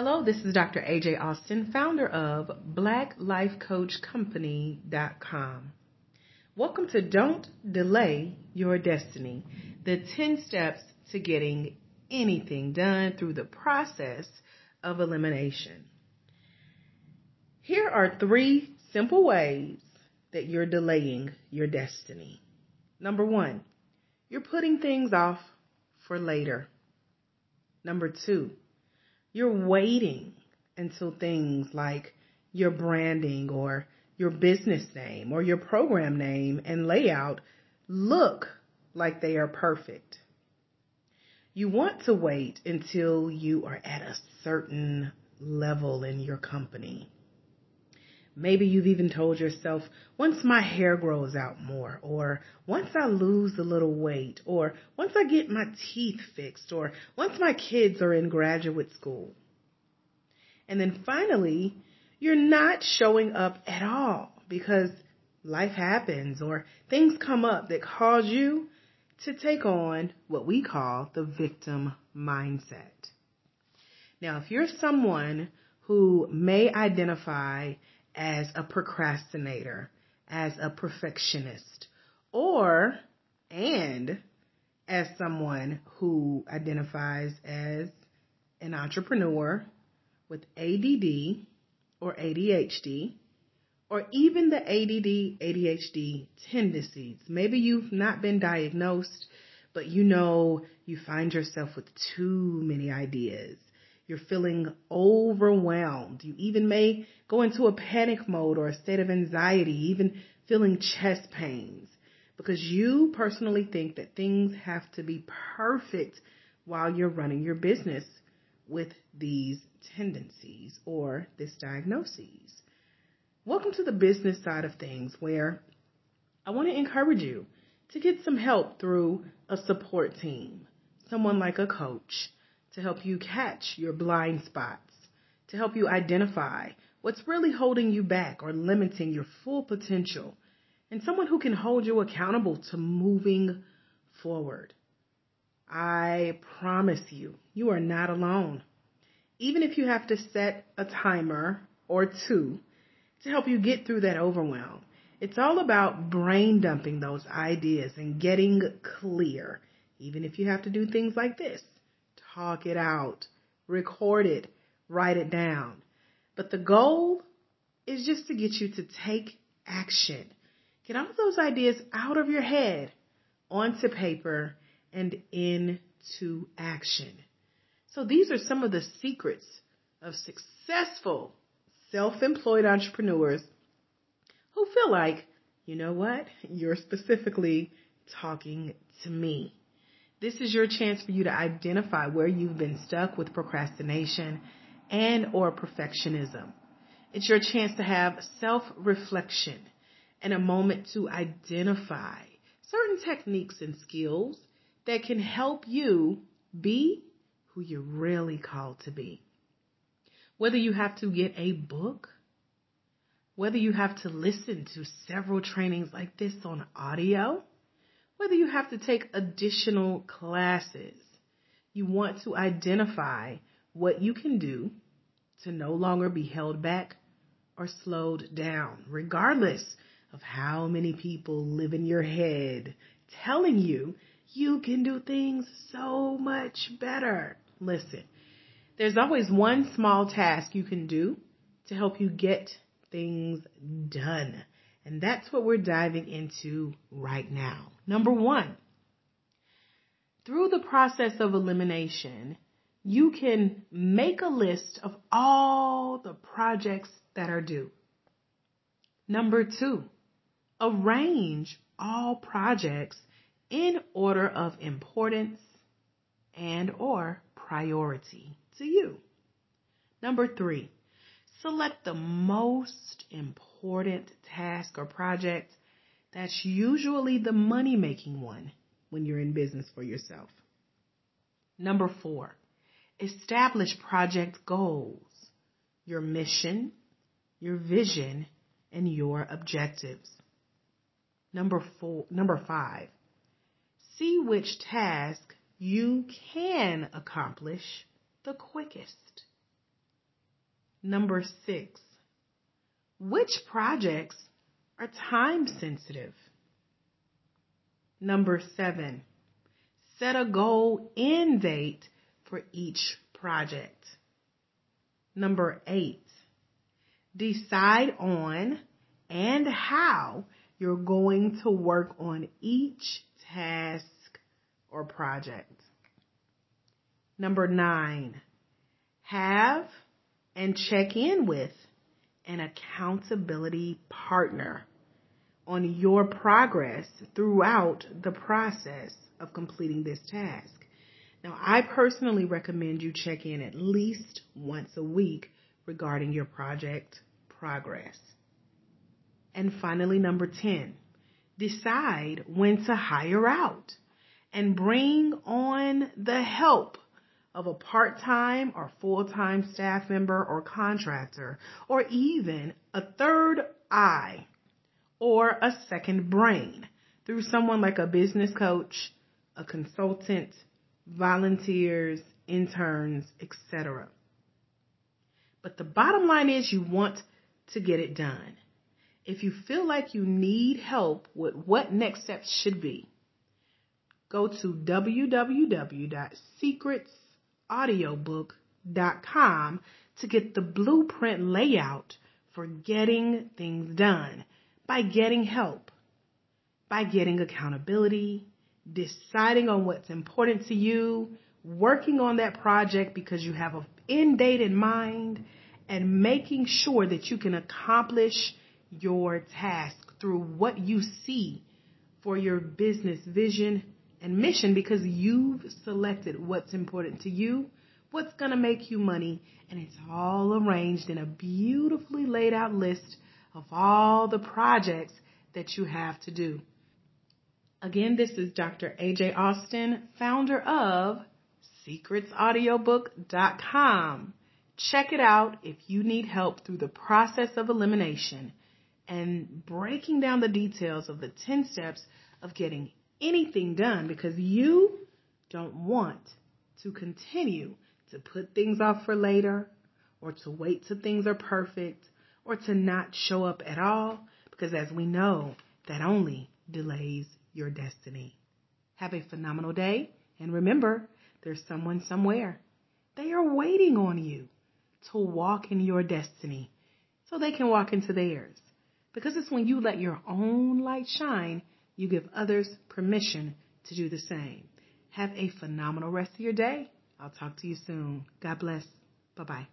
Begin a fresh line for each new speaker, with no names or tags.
Hello, this is Dr. AJ Austin, founder of BlackLifeCoachCompany.com. Welcome to Don't Delay Your Destiny, the 10 steps to getting anything done through the process of elimination. Here are three simple ways that you're delaying your destiny. Number one, you're putting things off for later. Number two, you're waiting until things like your branding or your business name or your program name and layout look like they are perfect. You want to wait until you are at a certain level in your company. Maybe you've even told yourself, once my hair grows out more, or once I lose a little weight, or once I get my teeth fixed, or once my kids are in graduate school. And then finally, you're not showing up at all because life happens or things come up that cause you to take on what we call the victim mindset. Now, if you're someone who may identify as a procrastinator, as a perfectionist, or and as someone who identifies as an entrepreneur with ADD or ADHD, or even the ADD, ADHD tendencies. Maybe you've not been diagnosed, but you know you find yourself with too many ideas you're feeling overwhelmed. You even may go into a panic mode or a state of anxiety, even feeling chest pains because you personally think that things have to be perfect while you're running your business with these tendencies or this diagnoses. Welcome to the business side of things where I want to encourage you to get some help through a support team, someone like a coach, to help you catch your blind spots, to help you identify what's really holding you back or limiting your full potential, and someone who can hold you accountable to moving forward. I promise you, you are not alone. Even if you have to set a timer or two to help you get through that overwhelm, it's all about brain dumping those ideas and getting clear, even if you have to do things like this talk it out, record it, write it down. But the goal is just to get you to take action. Get all those ideas out of your head onto paper and into action. So these are some of the secrets of successful self-employed entrepreneurs who feel like, you know what? You're specifically talking to me. This is your chance for you to identify where you've been stuck with procrastination and or perfectionism. It's your chance to have self-reflection and a moment to identify certain techniques and skills that can help you be who you're really called to be. Whether you have to get a book, whether you have to listen to several trainings like this on audio, whether you have to take additional classes, you want to identify what you can do to no longer be held back or slowed down, regardless of how many people live in your head telling you you can do things so much better. Listen, there's always one small task you can do to help you get things done. And that's what we're diving into right now. Number one, through the process of elimination, you can make a list of all the projects that are due. Number two, arrange all projects in order of importance and or priority to you. Number three, select the most important task or project, that's usually the money making one when you're in business for yourself. Number four, establish project goals, your mission, your vision, and your objectives. Number four, number five, see which task you can accomplish the quickest. Number six, which projects are time sensitive? Number seven, set a goal end date for each project. Number eight, decide on and how you're going to work on each task or project. Number nine, have and check in with an accountability partner on your progress throughout the process of completing this task. Now, I personally recommend you check in at least once a week regarding your project progress. And finally, number 10, decide when to hire out and bring on the help of a part-time or full-time staff member or contractor, or even a third eye or a second brain through someone like a business coach, a consultant, volunteers, interns, etc. But the bottom line is you want to get it done. If you feel like you need help with what next steps should be, go to www.secretsaudiobook.com to get the blueprint layout for getting things done by getting help, by getting accountability, deciding on what's important to you, working on that project because you have an end date in mind, and making sure that you can accomplish your task through what you see for your business vision and mission because you've selected what's important to you, what's going to make you money, and it's all arranged in a beautifully laid out list of all the projects that you have to do. Again, this is Dr. AJ Austin, founder of secretsaudiobook.com. Check it out if you need help through the process of elimination and breaking down the details of the 10 steps of getting anything done because you don't want to continue to put things off for later or to wait till things are perfect or to not show up at all because as we know, that only delays your destiny. Have a phenomenal day and remember, there's someone somewhere. They are waiting on you to walk in your destiny so they can walk into theirs. Because it's when you let your own light shine, you give others permission to do the same. Have a phenomenal rest of your day. I'll talk to you soon. God bless. Bye bye.